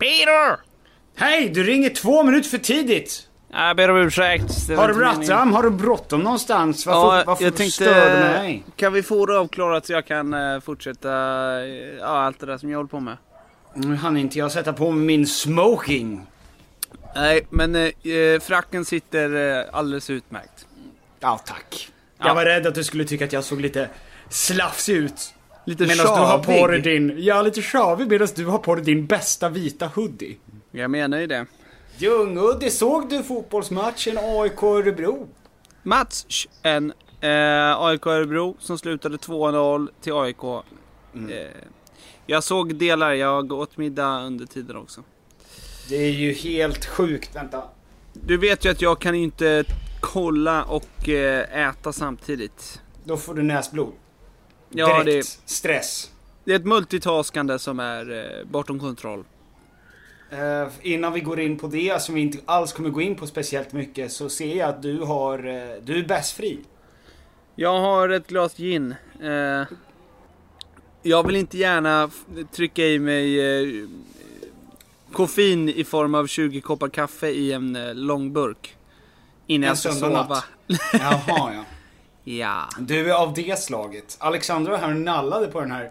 Peter! Hej, du ringer två minuter för tidigt! Jag ber om ursäkt. Det var Har du inte meningen. bråttom? Har du bråttom någonstans? Varför, Ja, varför jag tänkte... stör du mig? Kan vi få det avklarat så jag kan eh, fortsätta eh, ja, allt det där som jag håller på med? Nu hann inte jag sätta på mig min smoking. Nej, men eh, eh, fracken sitter eh, alldeles utmärkt. Ja, tack. Ja. Jag var rädd att du skulle tycka att jag såg lite slafsig ut. Lite Medan du har på dig din, ja lite tjavig medan du har på dig din bästa vita hoodie. Jag menar ju det. Ljungudde, såg du fotbollsmatchen AIK Örebro? Mats, en eh, AIK Örebro som slutade 2-0 till AIK. Mm. Eh, jag såg delar, jag åt middag under tiden också. Det är ju helt sjukt, vänta. Du vet ju att jag kan inte kolla och eh, äta samtidigt. Då får du näsblod. Ja, Direkt. det, Stress. det är ett multitaskande som är eh, bortom kontroll. Eh, innan vi går in på det, som vi inte alls kommer gå in på speciellt mycket, så ser jag att du har, eh, du är bästfri. Jag har ett glas gin. Eh, jag vill inte gärna trycka i mig eh, koffein i form av 20 koppar kaffe i en eh, lång burk. Innan En jag ska sova. natt. Jaha, ja. Ja. Du är av det slaget. Alexandra här nallade på den här.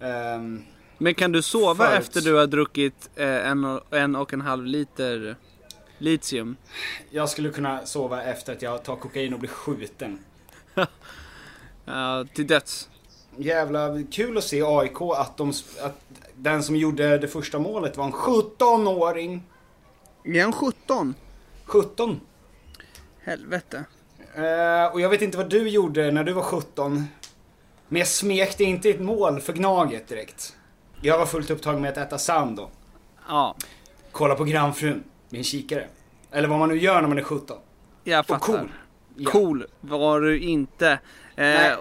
ehm, Men kan du sova Förut. efter du har druckit eh, en, och, en och en halv liter litium? jag skulle kunna sova efter att jag tar kokain och blir skjuten. Ja, till döds. Jävla kul att se AIK att, de, att den som gjorde det första målet var en 17-åring. Är han 17? 17. Helvete. Eh, och jag vet inte vad du gjorde när du var 17. Men jag smekte inte ett mål för Gnaget direkt. Jag var fullt upptagen med att äta sand då. Ja, Kolla på grannfrun med en kikare. Eller vad man nu gör när man är 17. jag Och fattar. cool. Ja. Cool var du inte. Eh, Nej.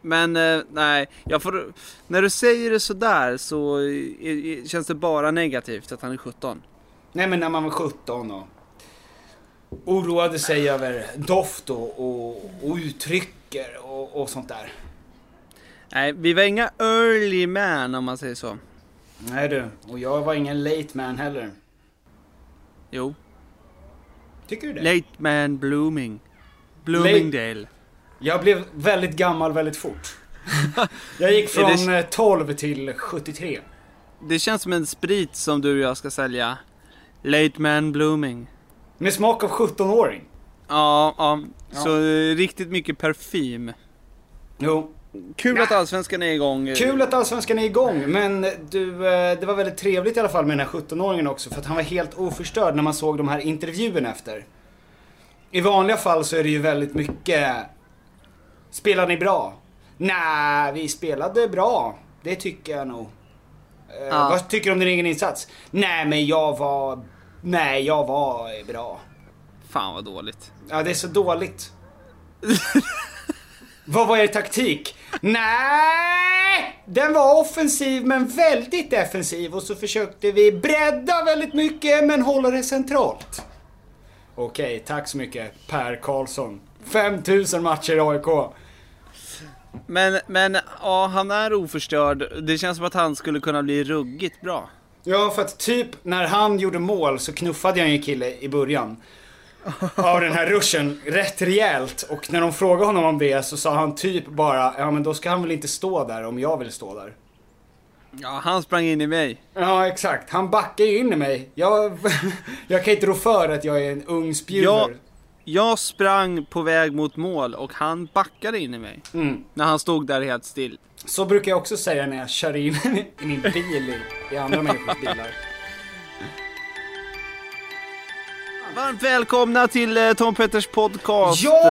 Men eh, nej, får, när du säger det sådär så eh, eh, känns det bara negativt att han är 17. Nej men när man var 17 och oroade sig över doft och, och, och uttrycker och, och sånt där. Nej, vi var inga early man om man säger så. Nej du, och jag var ingen late man heller. Jo, Tycker du det? late man blooming. Bloomingdale. Jag blev väldigt gammal väldigt fort. Jag gick Är det- från eh, 12 till 73. Det känns som en sprit som du och jag ska sälja. Late man blooming. Med smak av 17-åring. Ja, ja. Så riktigt mycket parfym. Jo. Kul att Allsvenskan är igång. Kul att Allsvenskan är igång, men du, eh, det var väldigt trevligt i alla fall med den här 17-åringen också, för att han var helt oförstörd när man såg de här intervjuerna efter. I vanliga fall så är det ju väldigt mycket... Spelar ni bra? Nej, vi spelade bra. Det tycker jag nog. Eh, Ja. Vad tycker du om din egen insats? Nej, men jag var... Nej, jag var bra. Fan vad dåligt. Ja, det är så dåligt. Vad var er taktik? Nej! Den var offensiv men väldigt defensiv och så försökte vi bredda väldigt mycket men hålla det centralt. Okej, tack så mycket Per Karlsson. 5000 matcher i AIK. Men, men ja, han är oförstörd. Det känns som att han skulle kunna bli ruggigt bra. Ja, för att typ när han gjorde mål så knuffade jag en kille i början. Av den här ruschen, rätt rejält. Och när de frågade honom om det så sa han typ bara, ja men då ska han väl inte stå där om jag vill stå där. Ja, han sprang in i mig. Ja, exakt. Han backar ju in i mig. Jag, jag kan inte rå för att jag är en ung spjuver. Jag, jag sprang på väg mot mål och han backade in i mig. Mm. När han stod där helt still. Så brukar jag också säga när jag kör in i min bil i, i andra människors bilar. Varmt välkomna till eh, Tom Petters podcast. Ja!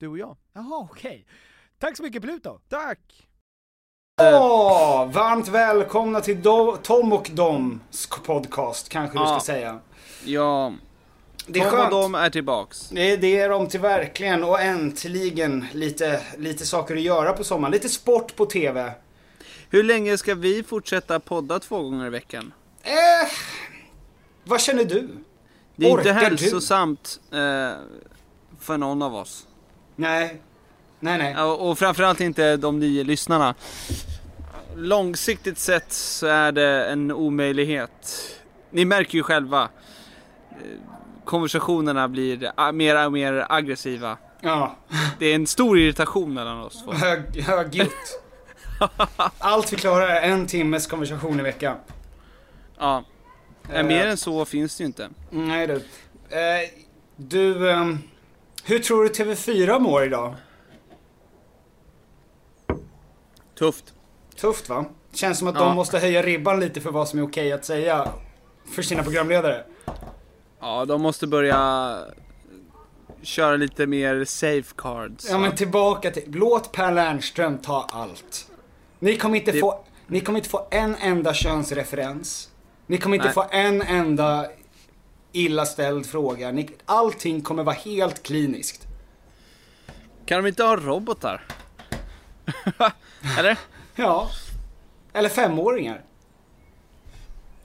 Du och jag. Jaha, okej. Tack så mycket Pluto! Tack! Åh, varmt välkomna till Do- Tom och Doms podcast, kanske du Ja. ska säga. Ja, Det är Tom och skönt. de är tillbaks. Det, det är de till verkligen, och äntligen lite, lite saker att göra på sommaren. Lite sport på TV. Hur länge ska vi fortsätta podda två gånger i veckan? Eh, vad känner du? Det är Orkar inte du? hälsosamt eh, för någon av oss. Nej. Nej, nej. Och framförallt inte de nio lyssnarna. Långsiktigt sett så är det en omöjlighet. Ni märker ju själva. eh, Konversationerna blir a- mer och mer aggressiva. Ja, Det är en stor irritation mellan oss två. hög, högljutt. Allt vi klarar är en timmes konversation i veckan. Ja. Eh, Mer än så finns det ju inte. Nej du. Eh, du, ehm, hur tror du TV4 mår idag? Tufft. Tufft va? Känns som att Ja. de måste höja ribban lite för vad som är okej att säga för sina programledare. Ja, de måste börja köra lite mer safecards. Ja men tillbaka till, låt Per Lernström ta allt. Ni kommer inte Det- få, ni kommer inte få en enda könsreferens. Ni kommer inte Nej. få en enda illa ställd fråga. Allting kommer vara helt kliniskt. Kan de inte ha robotar? Eller? Ja. Eller femåringar.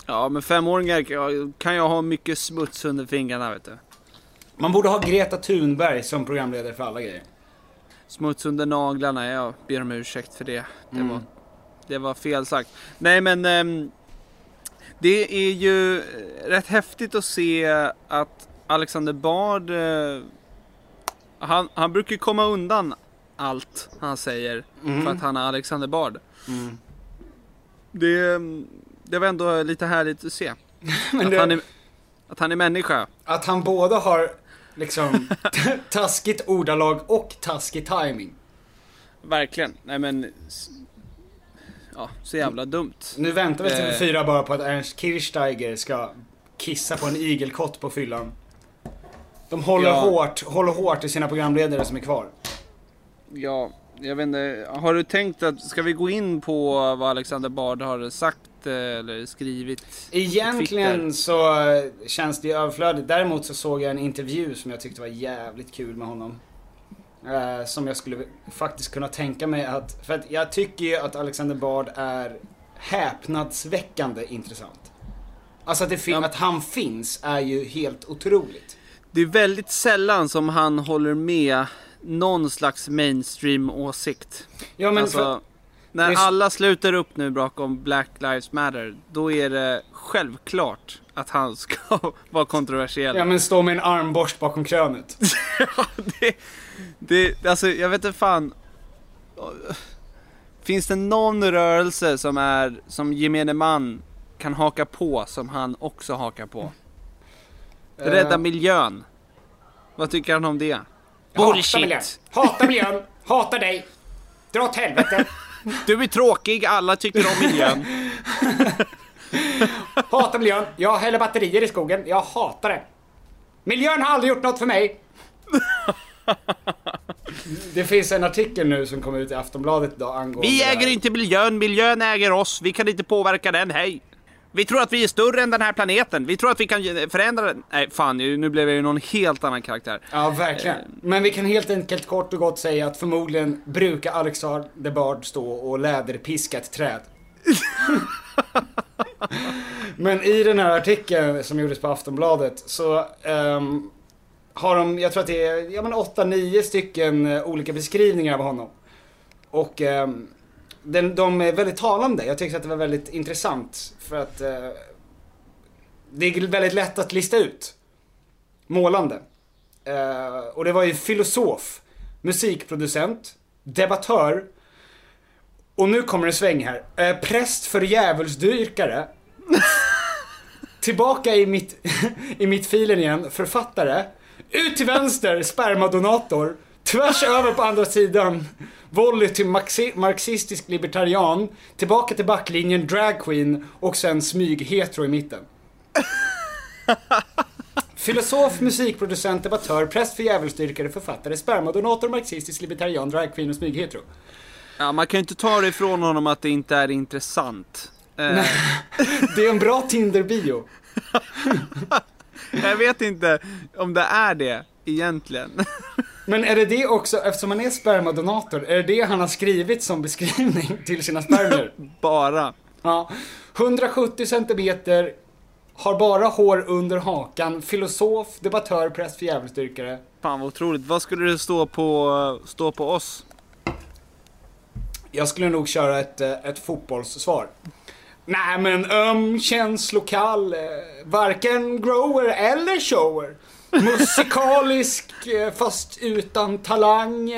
Ja, men femåringar kan- jag ha mycket smuts under fingrarna vet du. Man borde ha Greta Thunberg som programledare för alla grejer. Smuts under naglarna, jag ber om ursäkt för det. Det, Mm. var, det var fel sagt. Nej men, ehm, det är ju rätt häftigt att se att Alexander Bard, eh, han, han brukar komma undan allt han säger för att han är Alexander Bard. Mm. Det, det var ändå lite härligt att se. Att, det, han är, att han är människa. Att han både har liksom taskigt ordalag och taskig timing. Verkligen. Nej men... Ja, så jävla dumt. Nu väntar väl Eh. TV4 bara på att Ernst Kirchsteiger ska kissa på en igelkott på fyllan. De håller, Ja. hårt, håller hårt i sina programledare som är kvar. Ja, jag vet inte. Har du tänkt att, ska vi gå in på vad Alexander Bard har sagt eh, eller skrivit? Egentligen så eh, känns det ju överflödigt. Däremot så såg jag en intervju som jag tyckte var jävligt kul med honom. Eh, som jag skulle faktiskt kunna tänka mig att, för att jag tycker ju att Alexander Bard är häpnadsväckande intressant. Alltså att, det fin- att han finns är ju helt otroligt. Det är väldigt sällan som han håller med någon slags mainstream åsikt. Ja men alltså, för, när alla sluter upp nu bakom Black Lives Matter, då är det självklart att han ska vara kontroversiell. ja men stå med en armborst bakom krönet. det, det, alltså jag vet inte fan. Finns det någon rörelse som är, som gemene man kan haka på som han också hakar på? Rädda Eh, miljön. Vad tycker han om det? Hatar miljön. Hatar miljön. Hatar dig. Dra åt helvete. Du är tråkig, alla tycker om miljön. Hatar miljön. Jag häller batterier i skogen. Jag hatar det. Miljön har aldrig gjort något för mig. Det finns en artikel nu som kom ut i Aftonbladet idag angående Vi äger inte miljön, miljön äger oss. Vi kan inte påverka den, hej. Vi tror att vi är större än den här planeten. Vi tror att vi kan förändra den. Nej, fan, nu blev jag ju någon helt annan karaktär. Ja, verkligen. Men vi kan helt enkelt kort och gott säga att förmodligen brukar Alexander de Bard stå och läderpiska ett träd. Men i den här artikeln som gjordes på Aftonbladet så um, har de, jag tror att det är, ja men 8-9 stycken eh, olika beskrivningar av honom. Och um, den, de är väldigt talande. Jag tyckte att det var väldigt intressant för att uh, det är väldigt lätt att lista ut. Målande. Uh, och det var ju filosof, musikproducent, debattör. Och nu kommer en sväng här. Eh, präst för djävulsdyrkare. Tillbaka i mitt, i mitt filen igen, författare. Ut till vänster, spermadonator. Tvärs över på andra sidan, volley till maxi- marxistisk libertarian. Tillbaka till backlinjen, dragqueen och sen smyg-hetero i mitten. Filosof, musikproducent, debattör, präst för djävulsdyrkare, författare, spermadonator, marxistisk libertarian, dragqueen och smyg-hetero. Ja, man kan ju inte ta det ifrån honom att det inte är intressant. Eh, Det är en bra Tinder-bio. jag vet inte om det är det egentligen. Men är det det också, eftersom han är spermadonator, är det det han har skrivit som beskrivning till sina spermier? Bara. Ja. 170 centimeter, har bara hår under hakan, filosof, debattör, präst för djävulsdyrkare. Fan vad otroligt. Vad skulle det stå på, stå på oss? Jag skulle nog köra ett, eh, ett fotbollssvar. Nej men öm, känslokall, eh, varken grower eller shower. Musikalisk, eh, fast utan talang.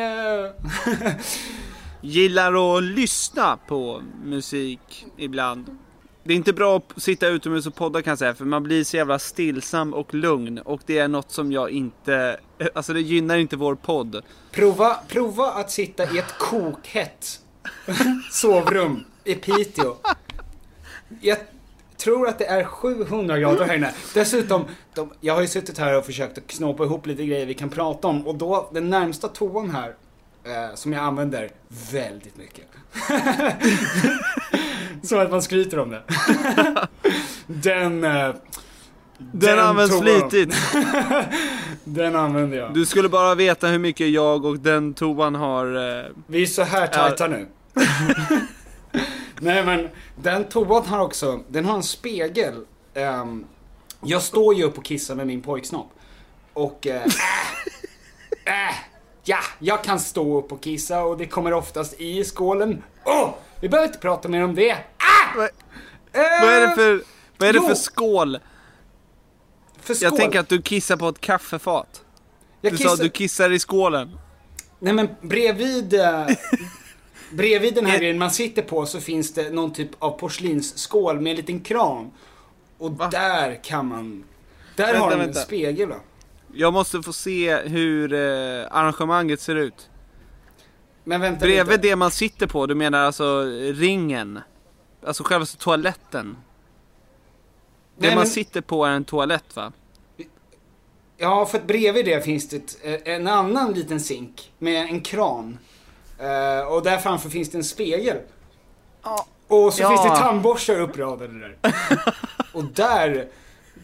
Gillar att lyssna på musik ibland. Det är inte bra att sitta utomhus och podda kan jag säga, för man blir så jävla stillsam och lugn. Och det är något som jag inte, alltså det gynnar inte vår podd. Prova, prova att sitta i ett kokhett sovrum i Piteå. Jag tror att det är 700 grader här inne. Dessutom, de, jag har ju suttit här och försökt att knåpa ihop lite grejer vi kan prata om och då, den närmsta toan här, eh, som jag använder väldigt mycket. Som att man skryter om det. den, eh, Den, används toan, flitigt. Den använder jag. Du skulle bara veta hur mycket jag och den toan har... Eh, Vi är så här tajta nu. Nej men, den toan har också, den har en spegel. Ehm, jag står ju upp och kissar med min pojksnopp. Och, äh, äh, ja, jag kan stå upp och kissa och det kommer oftast i skålen. Åh! vi behöver inte prata mer om det. Ah! Vad- vad är det för, vad är det jo. för skål? för skål? Jag tänker att du kissar på ett kaffefat. Jag Du sa kissar- att du kissar i skålen. Nej men bredvid, eh, bredvid den här grejen man sitter på så finns det någon typ av porslinsskål med en liten kran. Och där kan man, där Vänta, har de en vänta. spegel va? Jag måste få se hur eh, arrangemanget ser ut. Men vänta Bredvid lite. det man sitter på, du menar alltså ringen? Alltså själva toaletten? Det Nej, man men- sitter på är en toalett va? Ja, för att bredvid det finns det ett, eh, en annan liten sink med en kran. Eh, och där framför finns det en spegel. Och så Ja. finns det tandborstar uppradade där. och där,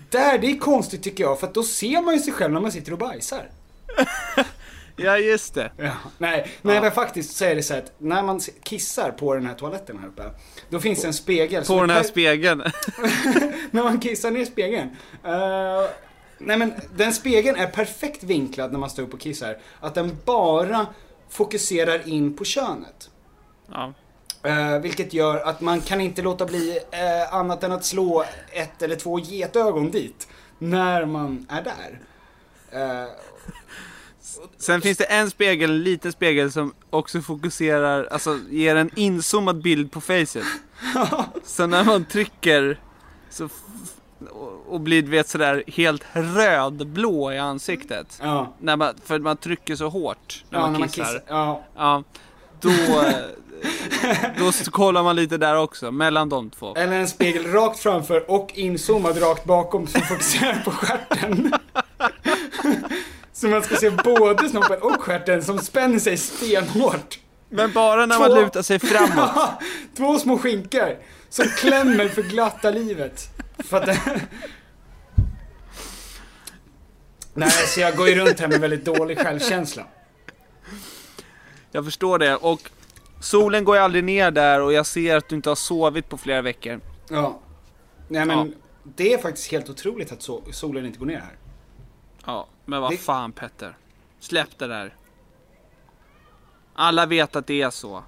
där, det är konstigt tycker jag, för att då ser man ju sig själv när man sitter och bajsar. Ja, just det. Ja, nej, nej men faktiskt så är det så att när man kissar på den här toaletten här uppe. Då finns det en spegel. På den här spegeln. när man kissar ner spegeln. Eh, nej men den spegeln är perfekt vinklad när man står upp och kissar. Att den bara fokuserar in på könet. Ja. Eh, vilket gör att man kan inte låta bli eh, annat än att slå ett eller två getögon dit. När man är där. Eh, Sen finns det en spegel, en liten spegel som också fokuserar, alltså ger en inzoomad bild på facet. Så när man trycker så och- blir du vet sådär helt rödblå i ansiktet. ja. När man, för man trycker så hårt när ja, man när man kissar. kissar. Ja. Ja, då, eh, då kollar man lite där också, mellan de två. Eller en spegel rakt framför och inzoomad rakt bakom som fokuserar på stjärten. Så man ska se både snoppen och stjärten som spänner sig stenhårt. Men bara när man Två- lutar sig framåt. Två små skinkor som klämmer för glatta livet. För att Nej, så jag går ju runt här med väldigt dålig självkänsla. Jag förstår det. Och solen går ju aldrig ner där och jag ser att du inte har sovit på flera veckor. Ja. Nej men, Ja. det är faktiskt helt otroligt att so- solen inte går ner här. Ja, men vad Det- fan Petter. Släpp det där. Alla vet att det är så.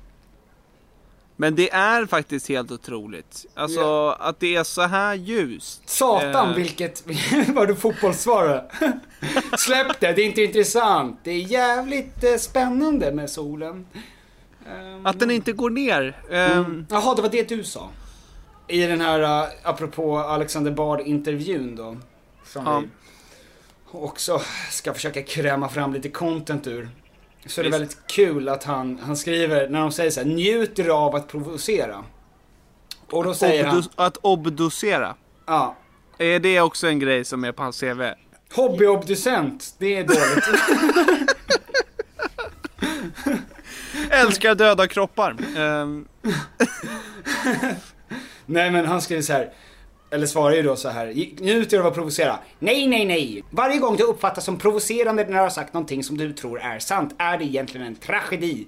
Men det är faktiskt helt otroligt. Alltså Ja. att det är så här ljust. Satan Eh. vilket, var du fotbollssvarare? Släpp det, det är inte intressant. Det är jävligt eh, spännande med solen. Ehm, Att den inte går ner. Ehm, Jaha, det var det du sa. I den här, uh, apropå Alexander Bard-intervjun då. Som Ja. vi också ska försöka kräma fram lite content ur. Så är det Visst. väldigt kul att han, han skriver, när de säger så här, njuter av att provocera. Och då säger han, obdu- att obducera. ja, Är det också en grej som är på hans CV? hobbyobducent, det är dåligt. Älskar döda kroppar. Ehm, Nej men han skriver så här. Eller svarar ju då så här. Njuter av att provocera. Nej, nej, nej. Varje gång du uppfattas som provocerande när du har sagt någonting som du tror är sant är det egentligen en tragedi.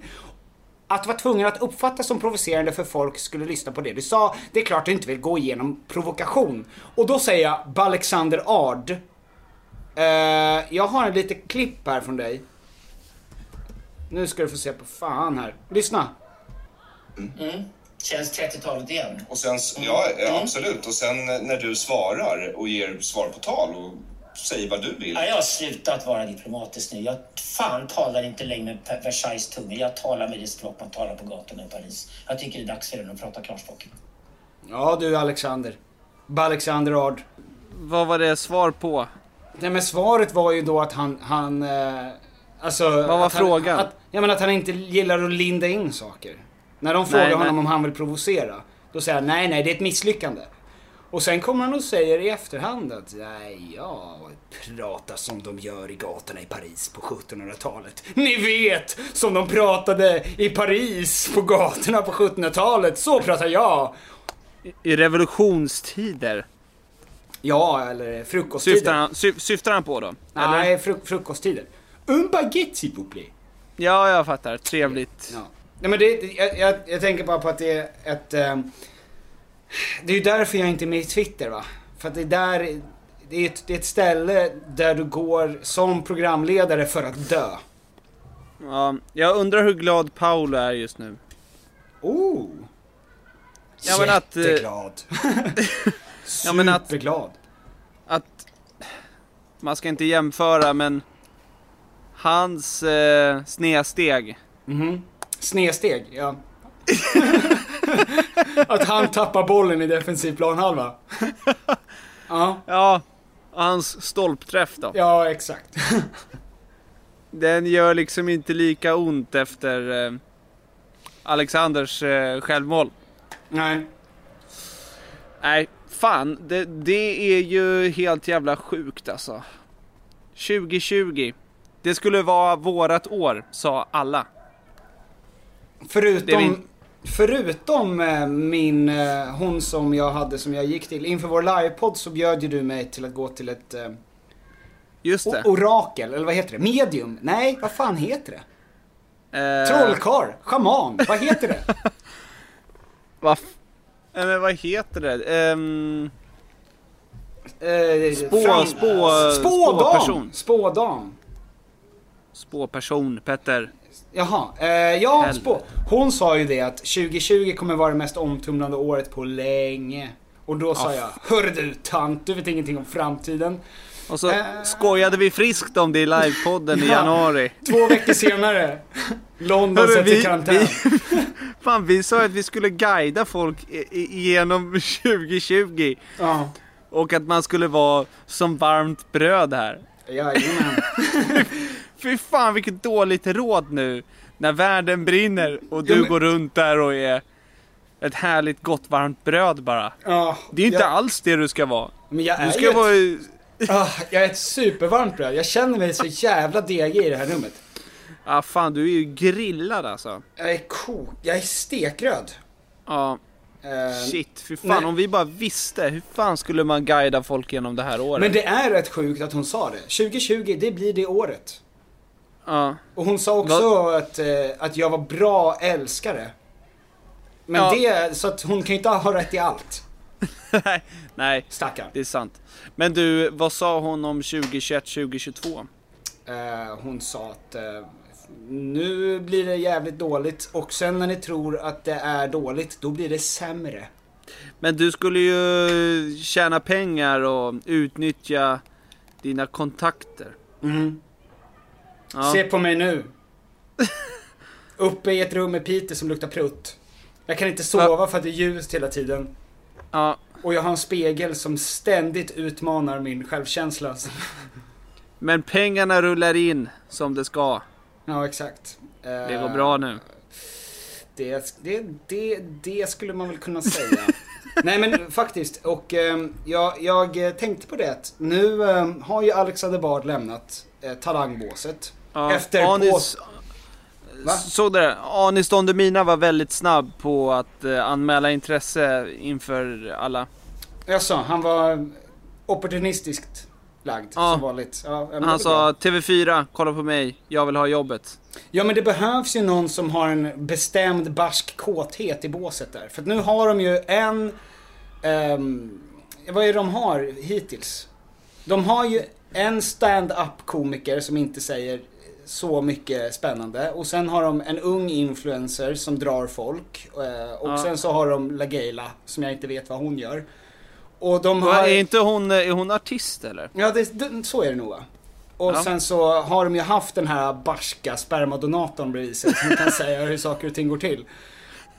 Att vara tvungen att uppfattas som provocerande för folk skulle lyssna på det du sa, det är klart du inte vill gå igenom provokation. Och då säger jag Alexander Ard. Uh, jag har en litet klipp här från dig. Nu ska du få se på fan här. Lyssna. Mm. Mm. Känns 30-talet igen. Och sen, ja, ja, absolut. Och sen eh, när du svarar och ger svar på tal och säger vad du vill. Ja, jag har slutat vara diplomatisk nu. Jag fan talar inte längre med Versailles tunga. Jag talar med det språk man talar på gatorna i Paris. Jag tycker det är dags för den att prata klarspråk. Ja du Alexander. Alexander Ard. vad var det svar på? Nej men svaret var ju då att han, han eh, alltså... Vad var att han, frågan? Att, ja men att han inte gillar att linda in saker. När de frågar Nej, honom nej. om han vill provocera. Då säger han nej nej det är ett misslyckande. Och sen kommer han och säger i efterhand att nej ja, prata som de gör i gatorna i Paris på 1700-talet. Ni vet! Som de pratade i Paris på gatorna på 1700-talet. Så pratar jag! I revolutionstider? Ja, eller frukosttider. Syftar han, sy, syftar han på då? Eller? Nej, fru frukosttider. Un baguette s'il vous plaît. Ja, jag fattar. Trevligt. Ja. Nej men det, jag, jag, jag tänker bara på att det är ett... ehm, det är ju därför jag inte är med i Twitter va. För att det är där... Det är, ett, det är ett ställe där du går som programledare för att dö. Ja, jag undrar hur glad Paolo är just nu. Oh! Ja, men att, eh, Jätteglad. Ja, men att- Superglad. Att man ska inte jämföra, men hans eh, snedsteg. Mhm. Snedsteg, ja. att han tappar bollen i defensiv planhalva. ja, Ja, hans stolpträff då. ja exakt. Den gör liksom inte lika ont efter eh, Alexanders eh, självmål. Nej. Nej, fan. Det, det är ju helt jävla sjukt alltså. 2020. Det skulle vara vårat år, sa alla. Förutom, min- förutom eh, min, eh, hon som jag hade som jag gick till. Inför vår livepodd så bjöd ju du mig till att gå till ett, eh, Just det. Orakel, eller vad heter det? Medium? Nej, vad fan heter det? Eh, Trollkarl? Schaman? Vad heter det? Vad, men vad heter det? Eh, Spå- fram- spå- Spådam! Spådam. spåperson, Petter. Jaha, eh, ja, spå. Hon sa ju det att 2020 kommer vara det mest omtumlande året på länge. Och då sa jag, hörru du tant, du vet ingenting om framtiden. Och så Eh. skojade vi friskt om det i livepodden i Ja. januari. Två veckor senare, London sätts i vi, karantän. vi, fan, vi sa att vi skulle guida folk i- i- genom 2020. Ja, Och att man skulle vara som varmt bröd här. jajamän. Fy fan vilket dåligt råd nu. När världen brinner och du Ja, men- går runt där och är ett härligt gott varmt bröd bara. Ja, Det är inte jag, alls det du ska vara. men jag är Du ska ju ett, vara... ah, jag är ett supervarmt bröd. Jag känner mig så jävla degig i det här rummet. Ah, fan du är ju grillad alltså. Jag är kok, jag är stekröd. Ja, Eh, shit. Fy fan nej. om vi bara visste. Hur fan skulle man guida folk genom det här året? Men det är rätt sjukt att hon sa det. 2020, det blir det året. Ja. Och hon sa också att, eh, att jag var bra älskare. Men Ja. det, så att hon kan ju inte ha rätt i allt. Nej, nej, Stackarn. det är sant. Men du, vad sa hon om 2021, 2022? Eh, hon sa att eh, nu blir det jävligt dåligt och sen när ni tror att det är dåligt, då blir det sämre. Men du skulle ju tjäna pengar och utnyttja dina kontakter. Mm. Ja. Se på mig nu. Uppe i ett rum med Peter som luktar prutt. Jag kan inte sova för att det är ljust hela tiden. Ja, Och jag har en spegel som ständigt utmanar min självkänsla. men pengarna rullar in som det ska. Ja, exakt. Eh, Det går bra nu. Det, det, det, det skulle man väl kunna säga. Nej men faktiskt, och ehm, jag, jag tänkte på det att nu ehm, har ju Alexander Bard lämnat eh, talangbåset. Ja, Efter Anis, Va? Såg du det? Anis Don Demina var väldigt snabb på att eh, anmäla intresse inför alla. Jaså, han var opportunistiskt lagd Ja. som vanligt. Ja, Han sa bra. TV4, kolla på mig, jag vill ha jobbet. Ja men det behövs ju någon som har en bestämd barsk kåthet i båset där. För att nu har de ju en... ehm, vad är det de har hittills? De har ju en stand-up komiker som inte säger så mycket spännande. Och sen har de en ung influencer som drar folk. eh, Och Ja. sen så har de LaGayla som jag inte vet vad hon gör. Och de har... Är inte hon, är hon artist eller? Ja, det, det, så är det nog va? Och Ja. sen så har de ju haft den här barska spermadonatorn bredvid sig som kan säga hur saker och ting går till.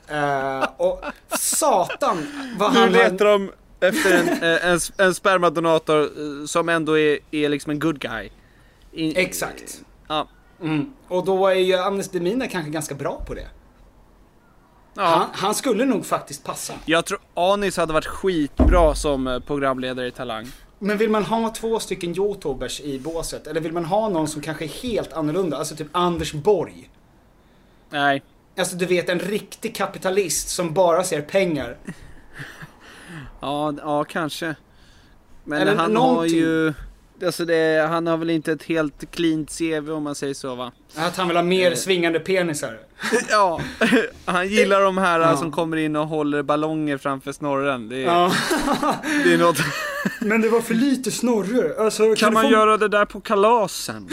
Eh, och satan vad Nu han... letar de efter en, eh, en, en spermadonator eh, som ändå är, är liksom en good guy. In, Exakt. Ja. Mm. Och då är ju Anders Demina kanske ganska bra på det. ja. Han, han skulle nog faktiskt passa. Jag tror Anis hade varit skitbra som eh, programledare i Talang. Men vill man ha två stycken youtubers i båset? Eller vill man ha någon som kanske är helt annorlunda? Alltså typ Anders Borg. Nej. Alltså du vet en riktig kapitalist som bara ser pengar. Ja, ja kanske. Men Eller han har någonting. ju... Alltså det, han har väl inte ett helt cleant CV om man säger så va? Att han vill ha mer svingande penisar. Ja, han gillar de här Ja. som kommer in och håller ballonger framför snorren. Det är, Ja. det är något. Men det var för lite snorre. Alltså, Kan du man få- göra det där på kalasen?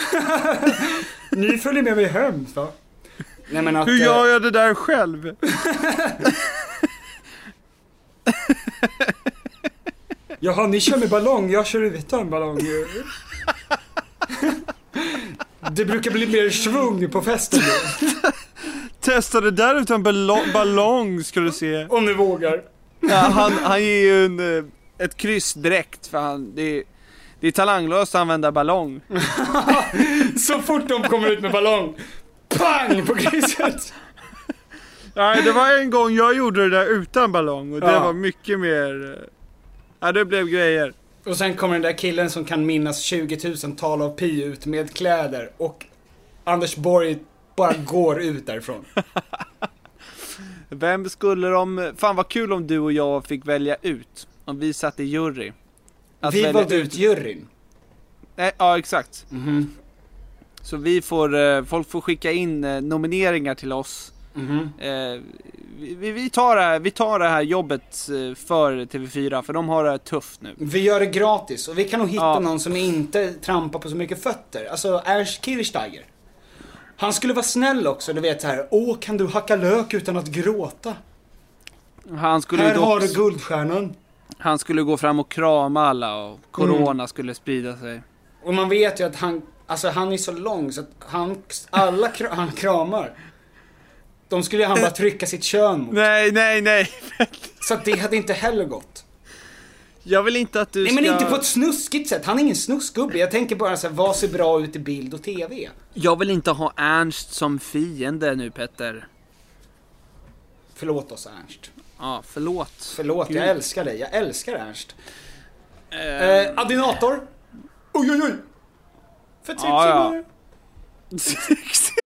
Ni följer med mig hem va? Nej men att... Hur eh, gör jag det där själv? Jaha, ni kör med ballong, jag kör utan ballong. Det brukar bli mer svung på festen då, Testa det där utan ballong, ballong ska du se. om ni vågar. Ja, han, han ger ju en, eh, ett kryss direkt för han, det är, det är talanglöst att använda ballong. Så fort de kommer ut med ballong, pang på krysset. Nej, det var en gång jag gjorde det där utan ballong och det Ja. var mycket mer... Ja, det blev grejer. Och sen kommer den där killen som kan minnas 20 000 tal av pi ut med kläder och Anders Borg bara går ut därifrån. Vem skulle de... Fan vad kul om du och jag fick välja ut. Om vi satt i jury. Att Vi valde ut juryn. Nej, ja exakt. Så vi får, eh, folk får skicka in eh, nomineringar till oss. Eh, vi, vi- tar det här, vi tar det här jobbet eh, för TV4 för de har det tufft nu. Vi gör det gratis och vi kan nog hitta Ja. någon som inte trampar på så mycket fötter. Alltså Ernst Kirchsteiger. Han skulle vara snäll också, du vet så här. Åh, kan du hacka lök utan att gråta? Han skulle, Här har dock, du guldstjärnan. han skulle gå fram och krama alla och corona skulle sprida sig. Och man vet ju att han, alltså han är så lång så att han, alla kra- han kramar. De skulle han bara trycka sitt kön mot. Nej, nej, nej. Så att det hade inte heller gått. Jag vill inte att du Nej ska... men inte på ett snuskigt sätt. Han är ingen snuskgubbe. Jag tänker bara så här, vad ser bra ut i bild och TV? Jag vill inte ha Ernst som fiende nu Petter. Förlåt oss Ernst. Ja, förlåt. Förlåt, Gud. jag älskar dig. Jag älskar Ernst. Eh, Eh, Adinator. Oj, oj, oj. För sexy Ja, ja.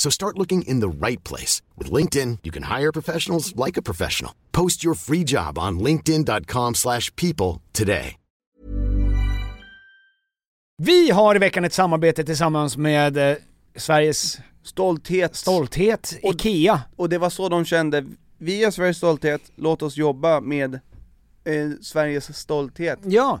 So start looking in the right place. With LinkedIn, you can hire professionals like a professional. Post your free job on linkedin.com slash people today. Vi har i veckan ett samarbete tillsammans med eh, Sveriges Stolthet. stolthet, IKEA. Och det var så de kände. Vi är Sveriges stolthet, låt oss jobba med eh, Sveriges stolthet. Ja,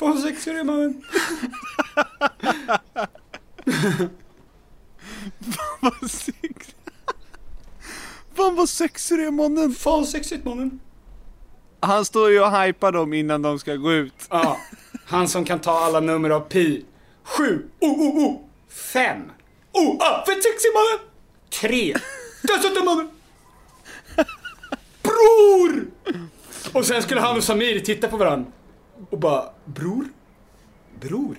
Fan sexig du är mannen. Vad sexigt. Fan vad sexig du är mannen. Fan sexigt mannen. Han står ju och hypar dem innan de ska gå ut. Ja, han som kan ta alla nummer av pi. Sju, oh, oh, oh. Fem. Oh, ah, fett sexig mannen. Tre. Dessutom mannen. Bror! Och sen skulle han och Samir titta på varandra. Och bara, bror? Bror?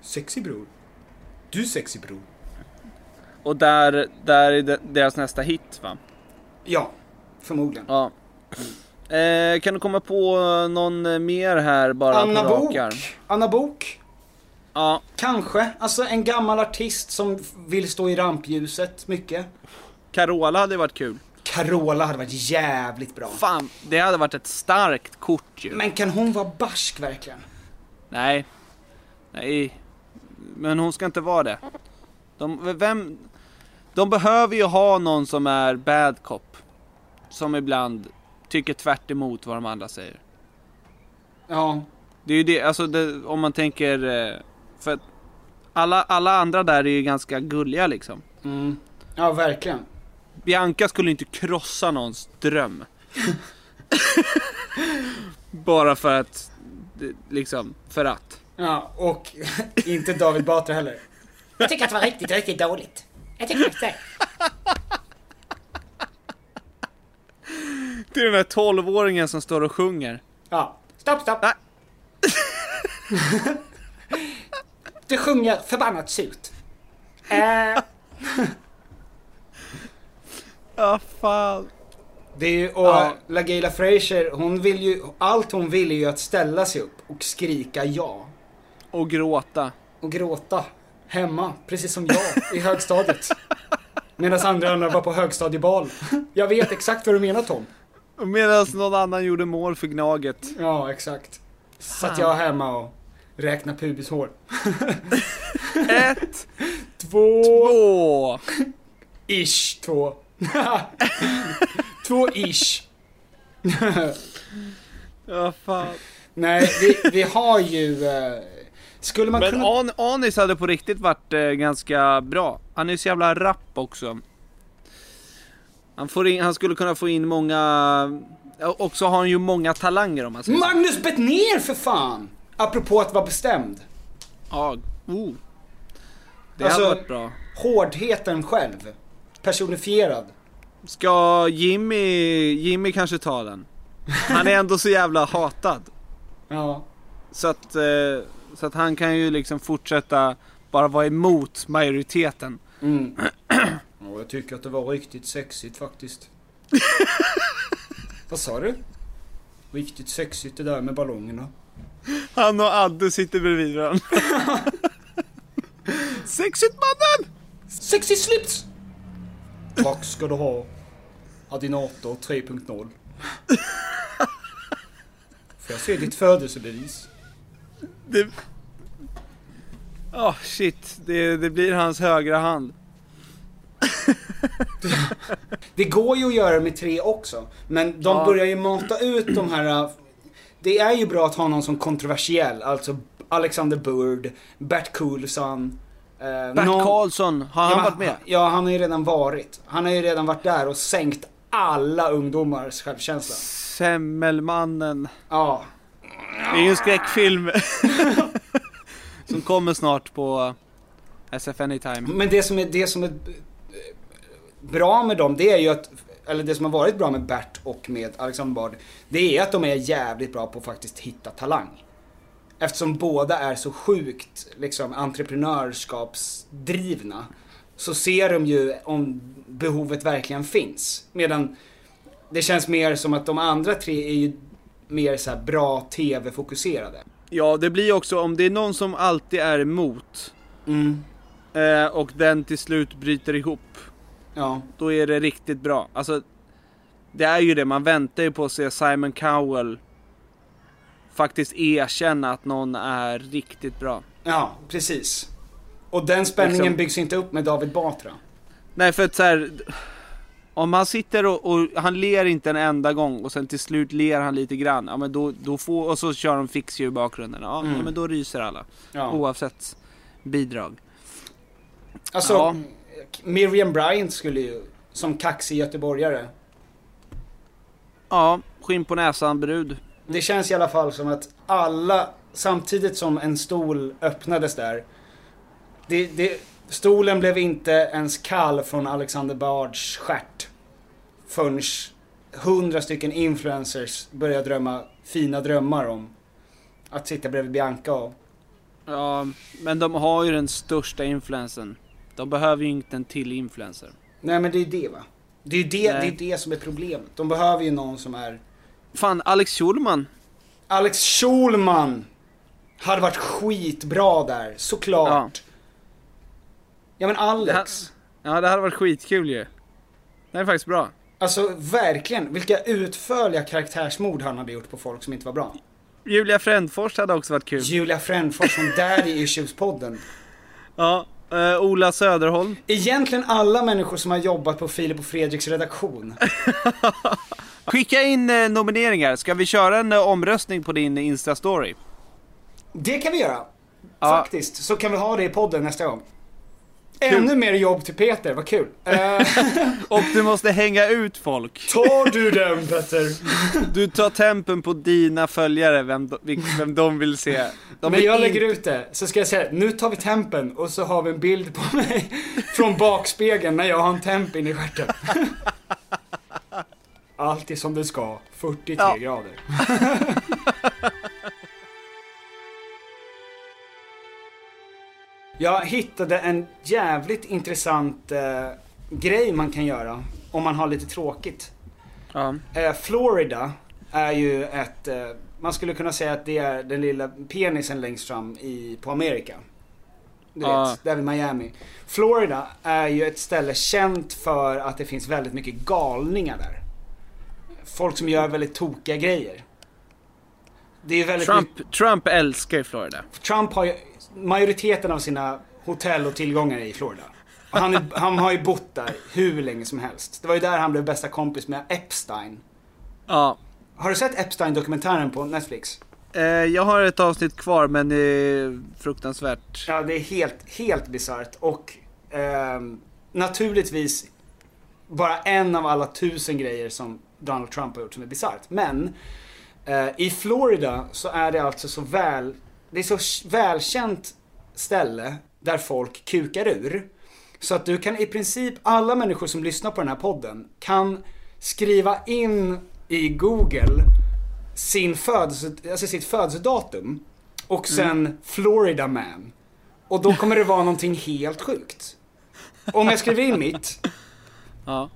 Sexig bror? Du sexig bror? Och där, där är deras nästa hit va? Ja, förmodligen. Ja. Eh, kan du komma på någon mer här bara Anna Bok. Anna Bok. Ja, Kanske. Alltså en gammal artist som vill stå i rampljuset mycket. Carola hade varit kul. Carola hade varit jävligt bra. Fan, det hade varit ett starkt kort ju. Men kan hon vara barsk verkligen? Nej. Nej. Men hon ska inte vara det. De, vem... De behöver ju ha någon som är bad cop. Som ibland tycker tvärt emot vad de andra säger. Ja. Det är ju det, alltså det, om man tänker... eh, För att alla, alla andra där är ju ganska gulliga liksom. Mm. Ja, verkligen. Bianca skulle inte krossa någons dröm. Bara för att, liksom, för att. Ja, och inte David Batra heller. Jag tycker att det var riktigt, riktigt dåligt. Jag tycker faktiskt det. Det är den där 12-åringen som står och sjunger. Ja. Stopp, stopp. Nej. Du sjunger förbannat surt. Eh, Ja, fan. Det är ju, och Ja. LaGaylia Frazier, hon vill ju, allt hon vill är ju att ställa sig upp och skrika ja. Och gråta. Och gråta. Hemma, precis som jag i högstadiet. Medan andra andra var på högstadiebal. Jag vet exakt vad du menar Tom. Medan någon annan gjorde mål för Gnaget. Ja, exakt. Satt jag hemma och räknade pubishår. Ett, Två, två. ish, två. två ish. Ja, fan. Nej, vi, vi har ju... eh, skulle man Men kunna... An Anis hade på riktigt varit eh, ganska bra. Han är så jävla rapp också. Han, får in, han skulle kunna få in många... Och så har han ju många talanger om man säger så. Magnus Bettner för fan! Apropå att vara bestämd. Ja, oh. Det Alltså- hade varit bra. Hårdheten själv. Personifierad. Ska Jimmy, Jimmy kanske ta den? Han är ändå så jävla hatad. Ja. Så att, eh, så att han kan ju liksom fortsätta bara vara emot majoriteten. Mm. Ja, jag tycker att det var riktigt sexigt faktiskt. Vad sa du? Riktigt sexigt det där med ballongerna. Han och Adde sitter bredvid varandra. Sexigt mannen! Sexig slips! Tack ska du ha. Adinator 3.0. Får jag se ditt födelsebevis? Det... Oh shit, det, det blir hans högra hand. Det går ju att göra med tre också. Men de Ja. börjar ju mata ut de här... äh, Det är ju bra att ha någon som kontroversiell. Alltså Alexander Bird, Bert Coulson. Eh, Bert någon- Karlsson, har han ja, varit med? Ja, han har ju redan varit. Han har ju redan varit där och sänkt alla ungdomars självkänsla. Semmelmannen. Ja. Det är ju en skräckfilm. Som kommer snart på SF Anytime. Men det som är, det som är bra med dem, det är ju att, eller det som har varit bra med Bert och med Alexander Bard, det är att de är jävligt bra på att faktiskt hitta talang. Eftersom båda är så sjukt liksom entreprenörskapsdrivna så ser de ju om behovet verkligen finns. Medan det känns mer som att de andra tre är ju mer så bra tv-fokuserade. Ja, det blir också om det är någon som alltid är emot Mm. eh, och den till slut bryter ihop. Ja. Då är det riktigt bra. Alltså, det är ju det, man väntar ju på att se Simon Cowell faktiskt erkänna att någon är riktigt bra. Ja, precis. Och den spänningen Liksom- byggs inte upp med David Batra. Nej, för att så här, om han sitter och, och han ler inte en enda gång och sen till slut ler han lite grann. Ja, men då, då får, och så kör de fix i bakgrunden. Ja, Mm. ja, men då ryser alla. Ja. Oavsett bidrag. Alltså, Ja. Miriam Bryant skulle ju, som kaxig göteborgare. Ja, skinn på näsan brud. Det känns i alla fall som att alla, samtidigt som en stol öppnades där. Det, det, stolen blev inte ens kall från Alexander Bards stjärt. Förrän hundra stycken influencers började drömma fina drömmar om att sitta bredvid Bianca och Ja, men de har ju den största influensen. De behöver ju inte en till influencer. Nej men det är det va. Det är det, det, Nej. är det som är problemet. De behöver ju någon som är... Fan, Alex Schulman. Alex Schulman! Hade varit skitbra där, såklart. Ja, men Alex. Ja, det hade varit skitkul ju. Det är faktiskt bra. Alltså verkligen, vilka utförliga karaktärsmord han hade gjort på folk som inte var bra. Julia Frändfors hade också varit kul. Julia Frändfors från Daddy Issues-podden. Ja, eh, Ola Söderholm. Egentligen alla människor som har jobbat på Filip och Fredriks redaktion. Skicka in eh, nomineringar. Ska vi köra en eh, omröstning på din Insta-story? Det kan vi göra. Ja. Faktiskt. Så kan vi ha det i podden nästa gång. Ännu mer jobb till Peter, vad kul. Eh, Och du måste hänga ut folk. tar du den Petter? Du tar tempen på dina följare, vem, de- vem de vill se. De vill jag lägger ut det så ska jag säga, nu tar vi tempen och så har vi en bild på mig från bakspegeln när jag har en temp in i stjärten. Allt är som det ska, 43 Ja. grader. Jag hittade en jävligt intressant eh, grej man kan göra om man har lite tråkigt. Ja. Eh, Florida är ju ett, eh, man skulle kunna säga att det är den lilla penisen längst fram i, på Amerika. Du Ja. vet, där vid Miami. Florida är ju ett ställe känt för att det finns väldigt mycket galningar där. Folk som gör väldigt tokiga grejer. Det är Trump, Trump älskar ju Florida. Trump har ju majoriteten av sina hotell och tillgångar i Florida. Han, är, han har ju bott där hur länge som helst. Det var ju där han blev bästa kompis med Epstein. Ja. Har du sett Epstein-dokumentären på Netflix? Eh, jag har ett avsnitt kvar men det är fruktansvärt. Ja, det är helt, helt bisarrt. Och ehm, naturligtvis bara en av alla tusen grejer som Donald Trump har gjort som är bisarrt. Men eh, i Florida så är det alltså så väl, det är så välkänt ställe där folk kukar ur. Så att du kan i princip, alla människor som lyssnar på den här podden kan skriva in i Google sin födelse, alltså sitt födelsedatum och sen Florida Man. Och då kommer det vara någonting helt sjukt. Om jag skriver in mitt. Ja.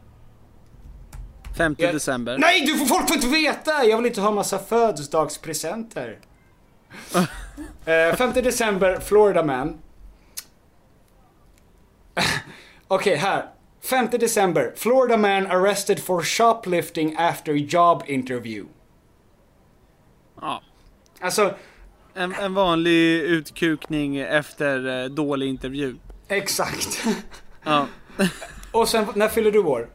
5 Jag- december. Nej, du får, folk får inte veta! Jag vill inte ha massa födelsedagspresenter. Eh, 5 december, Florida Man. Okej, här. 5 december, Florida Man arrested for shoplifting after job interview. Ja. Alltså, En, en vanlig utkukning efter eh, dålig intervju. exakt. Ja. Och sen, när fyller du år?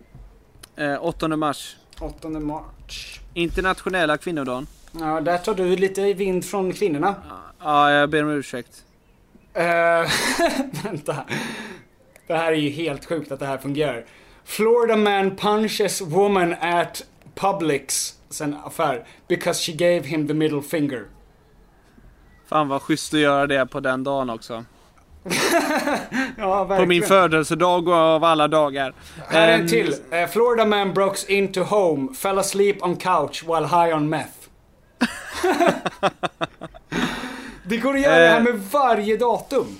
Eh, 8 mars. 8 mars. Internationella kvinnodagen. Ja, där tar du lite vind från kvinnorna. Ja, jag ber om ursäkt. Eh, vänta. Det här är ju helt sjukt att det här fungerar. Florida man punches woman at Publix, sen affär, because she gave him the middle finger. Fan vad schysst att göra det på den dagen också. Ja, verkligen. På min födelsedag och av alla dagar. Här är en Ehm, till. Eh, Florida man breaks into home, fell asleep on couch while high on meth. det går att göra det här Eh. med varje datum.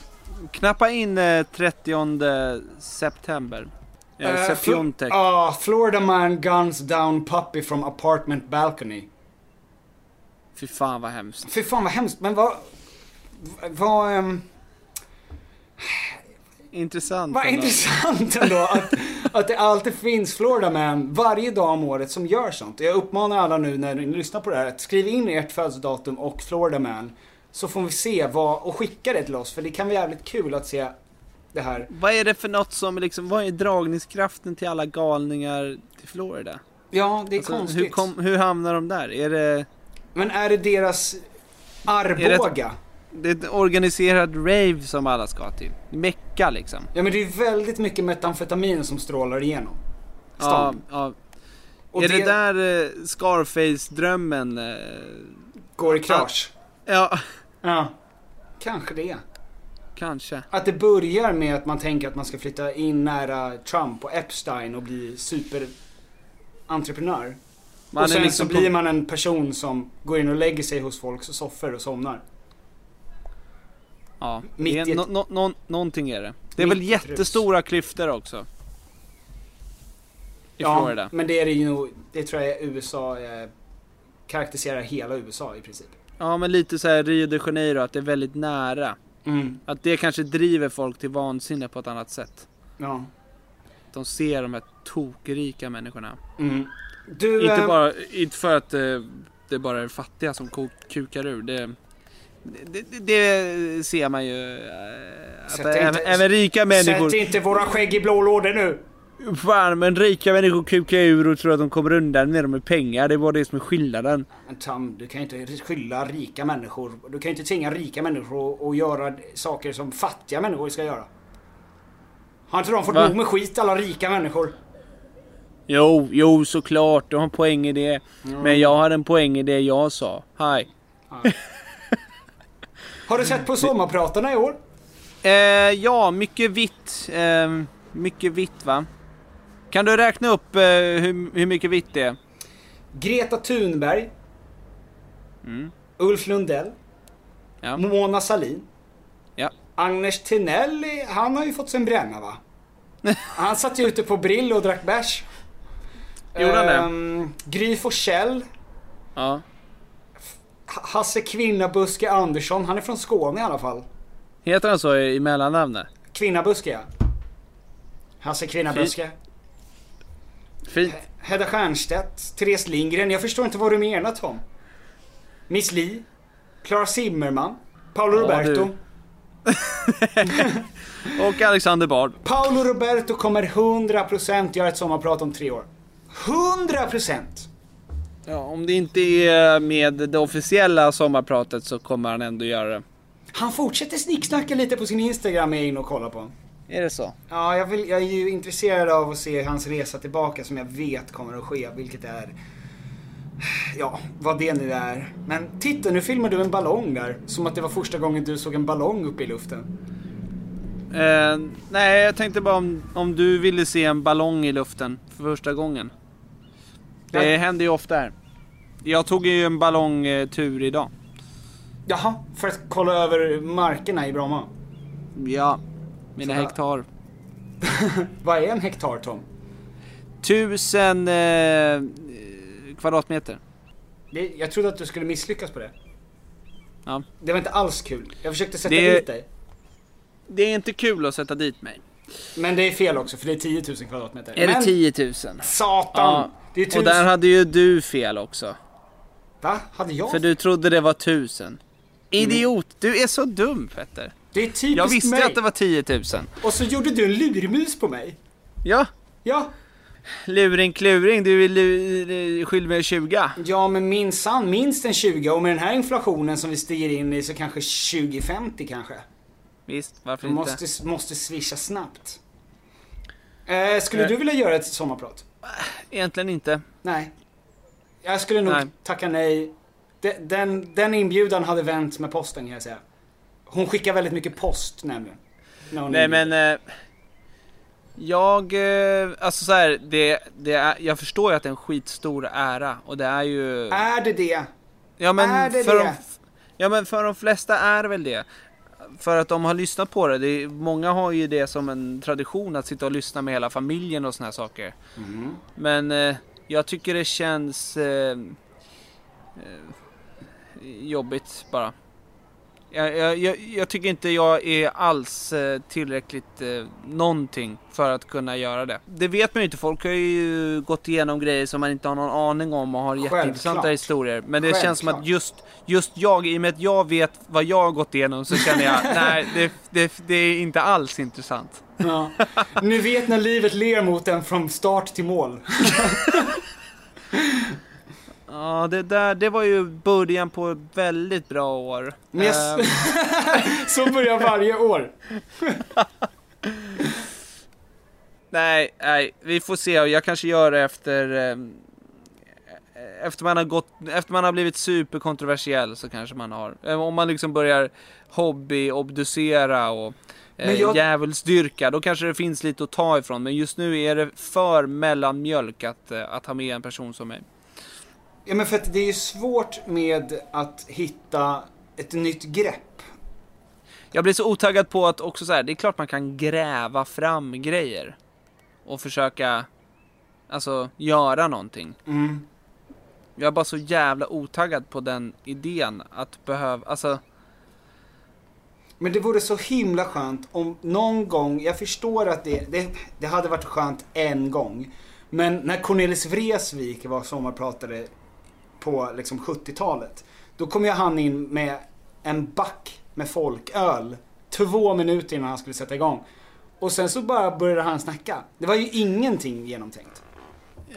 Knappa in eh, 30 september. Eh, Septiontek. Fl- ah, Florida man guns down puppy from apartment balcony. Fy fan vad hemskt. Fy fan vad hemskt, men vad... Vad... ehm, Intressant. vad intressant ändå att, att det alltid finns Florida man varje dag om året som gör sånt. Jag uppmanar alla nu när ni lyssnar på det här att skriv in ert födelsedatum och Florida man. Så får vi se vad, och skicka det till oss för det kan vara jävligt kul att se det här. Vad är det för något som liksom, vad är dragningskraften till alla galningar till Florida? Ja, det är Alltså, konstigt. hur, kom, hur hamnar de där? Är det, Men är det deras Arboga? Det är ett organiserad rave som alla ska till? Mecka liksom? Ja men det är väldigt mycket metamfetamin som strålar igenom. Ja, Stan. ja. Och är det, det- där eh, Scarface-drömmen? Eh, Går i krasch. ja, Ja. Kanske det. kanske. Att det börjar med att man tänker att man ska flytta in nära Trump och Epstein och bli superentreprenör. Man och sen liksom så blir man en person som går in och lägger sig hos folks soffor och somnar. Ja, Mitt är, ett- nå- nå- någonting är det. Det är Mitt väl jättestora klyftor också? I ja, Florida. men det är det ju nog, det tror jag USA eh, karaktäriserar hela USA i princip. Ja, men lite så här Rio de Janeiro, att det är väldigt nära. Mm. Att det kanske driver folk till vansinne på ett annat sätt. Ja. de ser de här tokrika människorna. Mm. Du, Inte eh, bara, inte för att eh, det bara är fattiga som kukar ur. Det, det, det, det ser man ju. eh, Att Sätt även, inte- även rika människor. Sätt inte våra skägg i blå lådor nu! Fan men rika människor kukar ur och tror att de kommer undan med dem med pengar. Det var det som är skillnaden. Men Tam, du kan inte skylla rika människor. Du kan inte tvinga rika människor att- göra saker som fattiga människor ska göra. Har inte de fått nog med skit alla rika människor? Jo, jo såklart. Du har en poäng i det. Men jag har en poäng i det jag sa. Hi. Har du sett på sommarpratarna i år? Eh, ja, mycket vitt. Eh, mycket vitt va? Kan du räkna upp eh, hur, hur mycket vitt det är? Greta Thunberg. Mm. Ulf Lundell. Ja. Mona Sahlin. Ja. Agnes Tinelli, han har ju fått sig en bränna va? Han satt ju ute på Brill och drack bärs. Gjorde han det? Ehm, Gry Forssell. Ja. Hasse Kvinnabuske Andersson, han är från Skåne i alla fall. Heter han så i i mellannamnet? Kvinnabuske ja. Hasse Kvinnabuske. Fint. Hedda Stiernstedt, Therese Lindgren. Jag förstår inte vad du menar Tom. Miss Li. Clara Zimmerman. Paolo Ja, Roberto. Och Alexander Bard. Paolo Roberto kommer 100% göra ett sommarprat om tre år. 100%! Ja, om det inte är med det officiella sommarpratet så kommer han ändå göra det. Han fortsätter snicksnacka lite på sin Instagram jag är inne och kollar på. Är det så? Ja, jag, vill, jag är ju intresserad av att se hans resa tillbaka som jag vet kommer att ske, vilket är... Ja, vad det nu är. Men titta, nu filmar du en ballong där. Som att det var första gången du såg en ballong uppe i luften. Eh, nej, jag tänkte bara om, om du ville se en ballong i luften för första gången. Det händer ju ofta här. Jag tog ju en ballongtur idag. Jaha, för att kolla över markerna i Bromma. Ja, mina Så- hektar. Vad är en hektar Tom? Tusen eh, kvadratmeter. Det, jag trodde att du skulle misslyckas på det. Ja. Det var inte alls kul. Jag försökte sätta Det- dit dig. Det är inte kul att sätta dit mig. Men det är fel också, för det är 10 000 kvadratmeter. Är Men, det 10 000? Satan! Det är tusen. Och där hade ju du fel också. Va? Hade jag? För du trodde det var tusen. Idiot! Du är så dum Petter. Det är typiskt Jag visste mig. att det var 10 000. Och så gjorde du en lurmus på mig. Ja. Ja. Luring kluring, du vill lu- skylla mig 20. Ja, men minsann minst en 20 och med den här inflationen som vi stiger in i så kanske 20-50 kanske. Visst, varför Man inte? måste, måste swisha snabbt. Eh, skulle Eh. du vilja göra ett sommarprat? Egentligen inte. Nej. Jag skulle nog Nej. tacka nej. De- Den, den inbjudan hade vänt med posten kan jag säga. Hon skickar väldigt mycket post nämligen. Nej inbjuder. men... Eh, jag, eh, alltså så här, det, det är, jag förstår ju att det är en skitstor ära och det är ju... Är det det? Ja men, är det för det? De, ja men för de flesta är väl det. För att de har lyssnat på det. det är, många har ju det som en tradition att sitta och lyssna med hela familjen och såna här saker. Mm. Men eh, jag tycker det känns eh, eh, jobbigt bara. Jag, jag, jag, tycker inte jag är alls eh, tillräckligt eh, någonting för att kunna göra det. Det vet man ju inte. Folk har ju gått igenom grejer som man inte har någon aning om och har jätteintressanta Självklart. historier. Men det känns som att Självklart. just, just jag, i och med att jag vet vad jag har gått igenom så känner jag, nej det, det, det är inte alls intressant. Ja. Ni vet när livet ler mot en från start till mål. Ja, det där, det var ju början på ett väldigt bra år. Jag, Ehm, så börjar varje år. nej, nej, vi får se. Jag kanske gör det efter... ehm, efter man har gått, efter man har blivit superkontroversiell så kanske man har. Eh, Om man liksom börjar hobby-obducera och eh, jag- djävulsdyrka, då kanske det finns lite att ta ifrån. Men just nu är det för mellanmjölk att, eh, att ha med en person som mig. Ja men för att det är ju svårt med att hitta ett nytt grepp. Jag blir så otaggad på att också så här, det är klart man kan gräva fram grejer. Och försöka, alltså, göra någonting. Mm. Jag är bara så jävla otaggad på den idén att behöva, alltså, Men det vore så himla skönt om någon gång, jag förstår att det, det, det hade varit skönt en gång. Men när Cornelis Vreeswijk var sommarpratare på liksom 70-talet. Då kom ju han in med en back med folköl. Två minuter innan han skulle sätta igång. Och sen så bara började han snacka. Det var ju ingenting genomtänkt.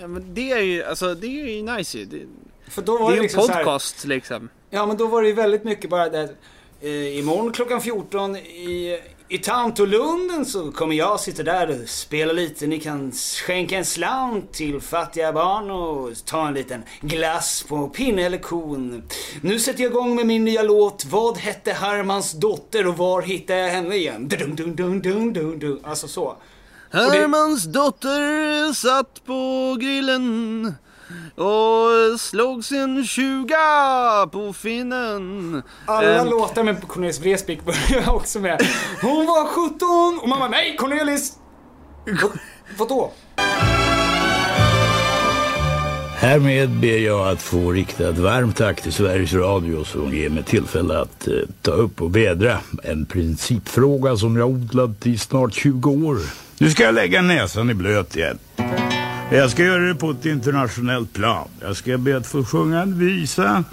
Ja, men det är ju, alltså det är ju nice ju. Det, För då var det det, är ju en liksom här- podcast liksom. Ja men då var det ju väldigt mycket bara det eh, Imorgon klockan 14 i, i Tantolunden så kommer jag sitta där och spela lite. Ni kan skänka en slant till fattiga barn och ta en liten glass på pinne eller kon. Nu sätter jag igång med min nya låt. Vad hette Hermans dotter och var hittade jag henne igen? Dun, dun, dun, dun, dun, dun. Alltså så. Det- Hermans dotter satt på grillen och slog sin tjuga på finnen. Alla Ehm, låtar med Cornelis Vreeswijk börjar också med Hon var 17 och mamma nej Cornelis! Vad, vadå? Härmed ber jag att få rikta ett varmt tack till Sveriges Radio som ger mig tillfälle att eh, ta upp och vädra en principfråga som jag odlat i snart 20 år. Nu ska jag lägga näsan i blöt igen. Jag ska göra det på ett internationellt plan. Jag ska be att få sjunga en visa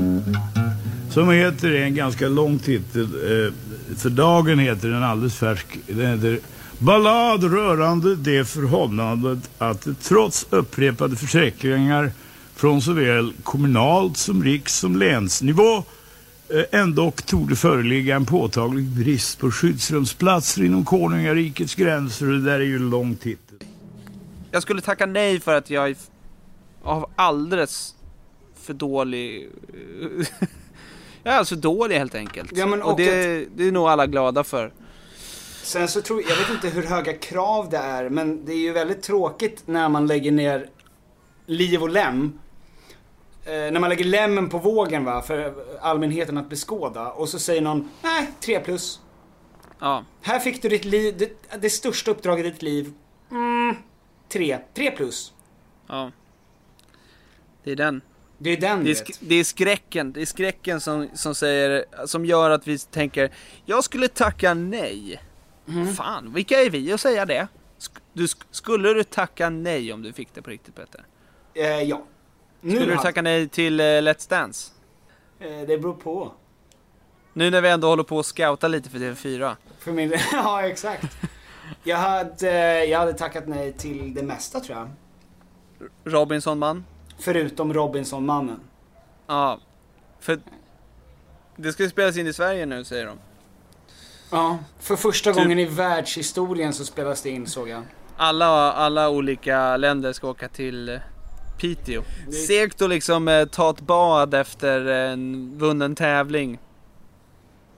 som heter, en ganska lång titel, eh, för dagen heter den alldeles färsk. Den heter Ballad rörande det förhållandet att det trots upprepade försäkringar från såväl kommunalt som riks som länsnivå ändock ändå tog det föreligga en påtaglig brist på skyddsrumsplatser inom konungarikets gränser. Det där är ju en lång titel. Jag skulle tacka nej för att jag av alldeles för dålig... jag är alltså dålig helt enkelt. Ja, men och och det, det är nog alla glada för. Sen så tror jag, jag vet inte hur höga krav det är, men det är ju väldigt tråkigt när man lägger ner liv och lem. Eh, när man lägger lämmen på vågen va, för allmänheten att beskåda. Och så säger någon, nej, 3 plus. Ja. Här fick du ditt liv, det, det största uppdraget i ditt liv. Mm, 3, 3 plus. Ja. Det är den. Det är den Det är, sk- det är skräcken, det är skräcken som, som säger, som gör att vi tänker, jag skulle tacka nej. Mm. Fan, vilka är vi att säga det? Sk- Du, sk- skulle du tacka nej om du fick det på riktigt Peter? Eh, ja. Nu Skulle du tacka nej till eh, Let's Dance? Eh, det beror på. Nu när vi ändå håller på att scouta lite för TV4. För min, ja exakt. Jag hade, jag hade tackat nej till det mesta tror jag. Robinson-man? Förutom Robinson-mannen. Ja. För det ska ju spelas in i Sverige nu säger de. Ja, för första Typ- gången i världshistorien så spelas det in såg jag. Alla, alla olika länder ska åka till eh, Piteå. Segt att liksom eh, ta ett bad efter en vunnen tävling.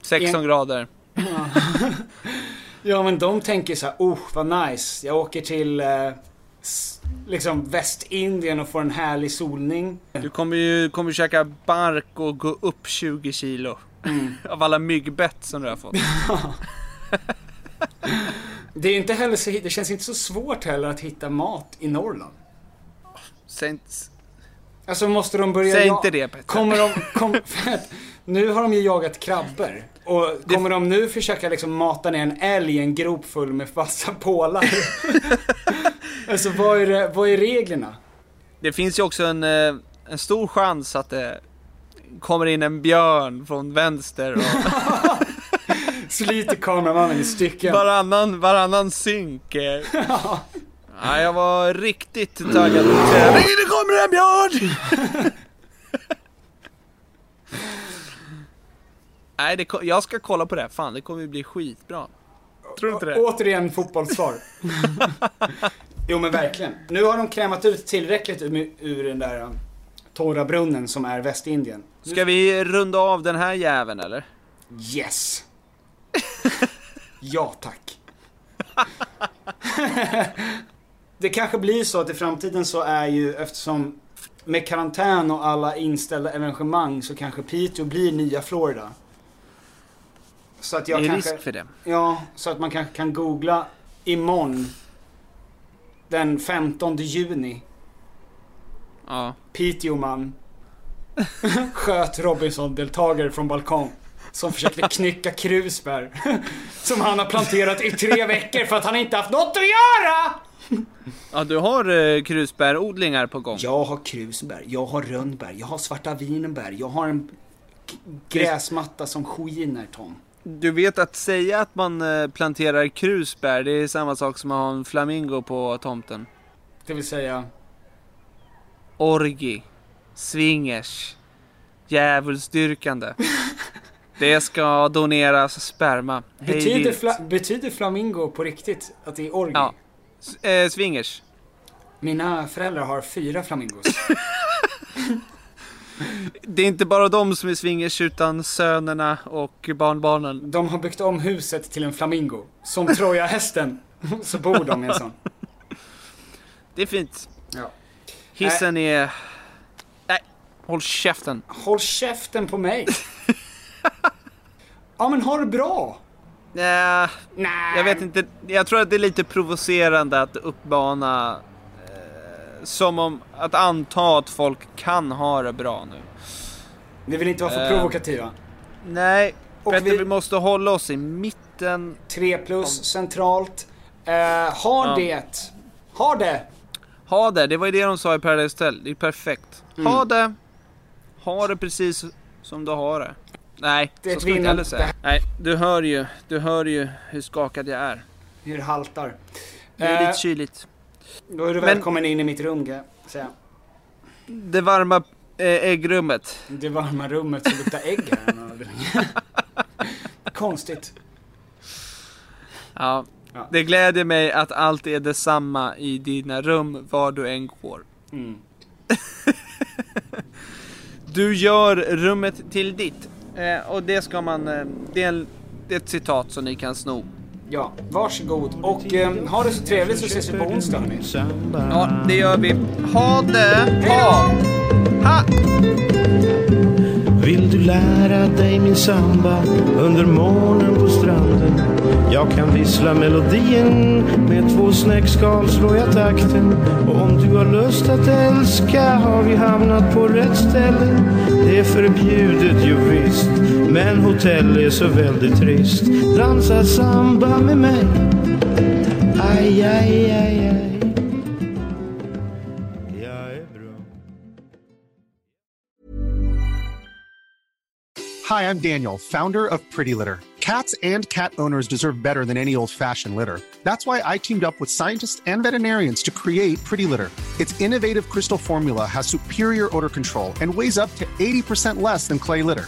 16 En- grader. Ja men de tänker så här, oh vad nice. Jag åker till eh, liksom Västindien och får en härlig solning. Du kommer ju kommer käka bark och gå upp 20 kilo. Mm. Av alla myggbett som du har fått. Det är inte heller så, det känns inte så svårt heller att hitta mat i Norrland. Säg inte, Alltså måste de börja... säg ja- inte det Petter. Kommer de... Kom, nu har de ju jagat krabbor. Och kommer de nu försöka liksom mata ner en älg i en grop full med fasta pålar? alltså vad är, det, vad är reglerna? Det finns ju också en, eh, en stor chans att det kommer in en björn från vänster och Sliter kameramannen i stycken. varannan, varannan synk. eh. Ja, jag var riktigt taggad på. Det kommer en björn! Nej, det, jag ska kolla på det. här. Fan, det kommer ju bli skitbra. Tror du inte det? Återigen fotbollssvar. jo men verkligen. Nu har de krämat ut tillräckligt ur, ur den där um, torra brunnen som är Västindien. Ska vi runda av den här jäveln eller? Yes! ja tack. det kanske blir så att i framtiden så är ju eftersom med karantän och alla inställda evenemang så kanske Piteå blir nya Florida. Så att jag Det är kanske... risk för det. Ja, så att man kanske kan googla imorgon. Den 15 juni. Ja. Piteå man. sköt Robinson-deltagare från balkong. som försökte knycka krusbär. Som han har planterat i tre veckor för att han inte haft något att göra! Ja, du har eh, krusbärodlingar på gång. Jag har krusbär, jag har rönnbär, jag har svarta vinbär, jag har en gräsmatta som skiner Tom. Du vet att säga att man eh, planterar krusbär, det är samma sak som att ha en flamingo på tomten. Det vill säga, Orgi, swingers, djävulsdyrkande. Det ska doneras sperma. Betyder, fla- betyder flamingo på riktigt att det är orgi? Ja. S- eh, swingers. Mina föräldrar har fyra flamingos. Det är inte bara de som är swingers utan sönerna och barnbarnen. De har byggt om huset till en flamingo. Som Troja-hästen. Så bor de i en sån. Det är fint. Ja. Hissen är... Nej, håll käften. Håll käften på mig. ja men ha det bra. Nej, jag vet inte. Jag tror att det är lite provocerande att uppmana som om att anta att folk kan ha det bra nu. Ni vill inte vara för Eh, provokativa. Nej, Och vi- vi måste hålla oss i mitten. 3 plus centralt. Eh, har Ja. det. Har det. Ha det, det var ju det de sa i Paradise Hotel. Det är perfekt. Mm. Ha det. Ha det precis som du har det. Nej, Det så ska vi inte heller säga. Nej, du hör ju. Du hör ju hur skakad jag är. Hur det haltar. Det är Eh, lite kyligt. Då är du Men- välkommen in i mitt rum kan jag säga. Det varma eh, äggrummet. Det varma rummet som luktar ägg här. Konstigt. Ja. Ja. Det gläder mig att allt är detsamma i dina rum var du än går. Mm. Du gör rummet till ditt. Eh, och det ska man... Eh, det, är en, det är ett citat som ni kan sno. Ja, varsågod. Och eh, ha det så trevligt så ses vi på onsdag hörni. Ja, det gör vi. Ha det! Ha! Ha! Vill du lära dig min samba under morgonen på stranden? Jag kan vissla melodin med två snäckskal slår jag takten. Och om du har lust att älska har vi hamnat på rätt ställe. Det är förbjudet, jo visst, men hotell är så väldigt trist. Dansa samba med mig. Aj, aj, aj, aj. Hi, I'm Daniel, founder of Pretty Litter. Cats and cat owners deserve better than any old fashioned litter. That's why I teamed up with scientists and veterinarians to create Pretty Litter. Its innovative crystal formula has superior odor control and weighs up to 80% less than clay litter.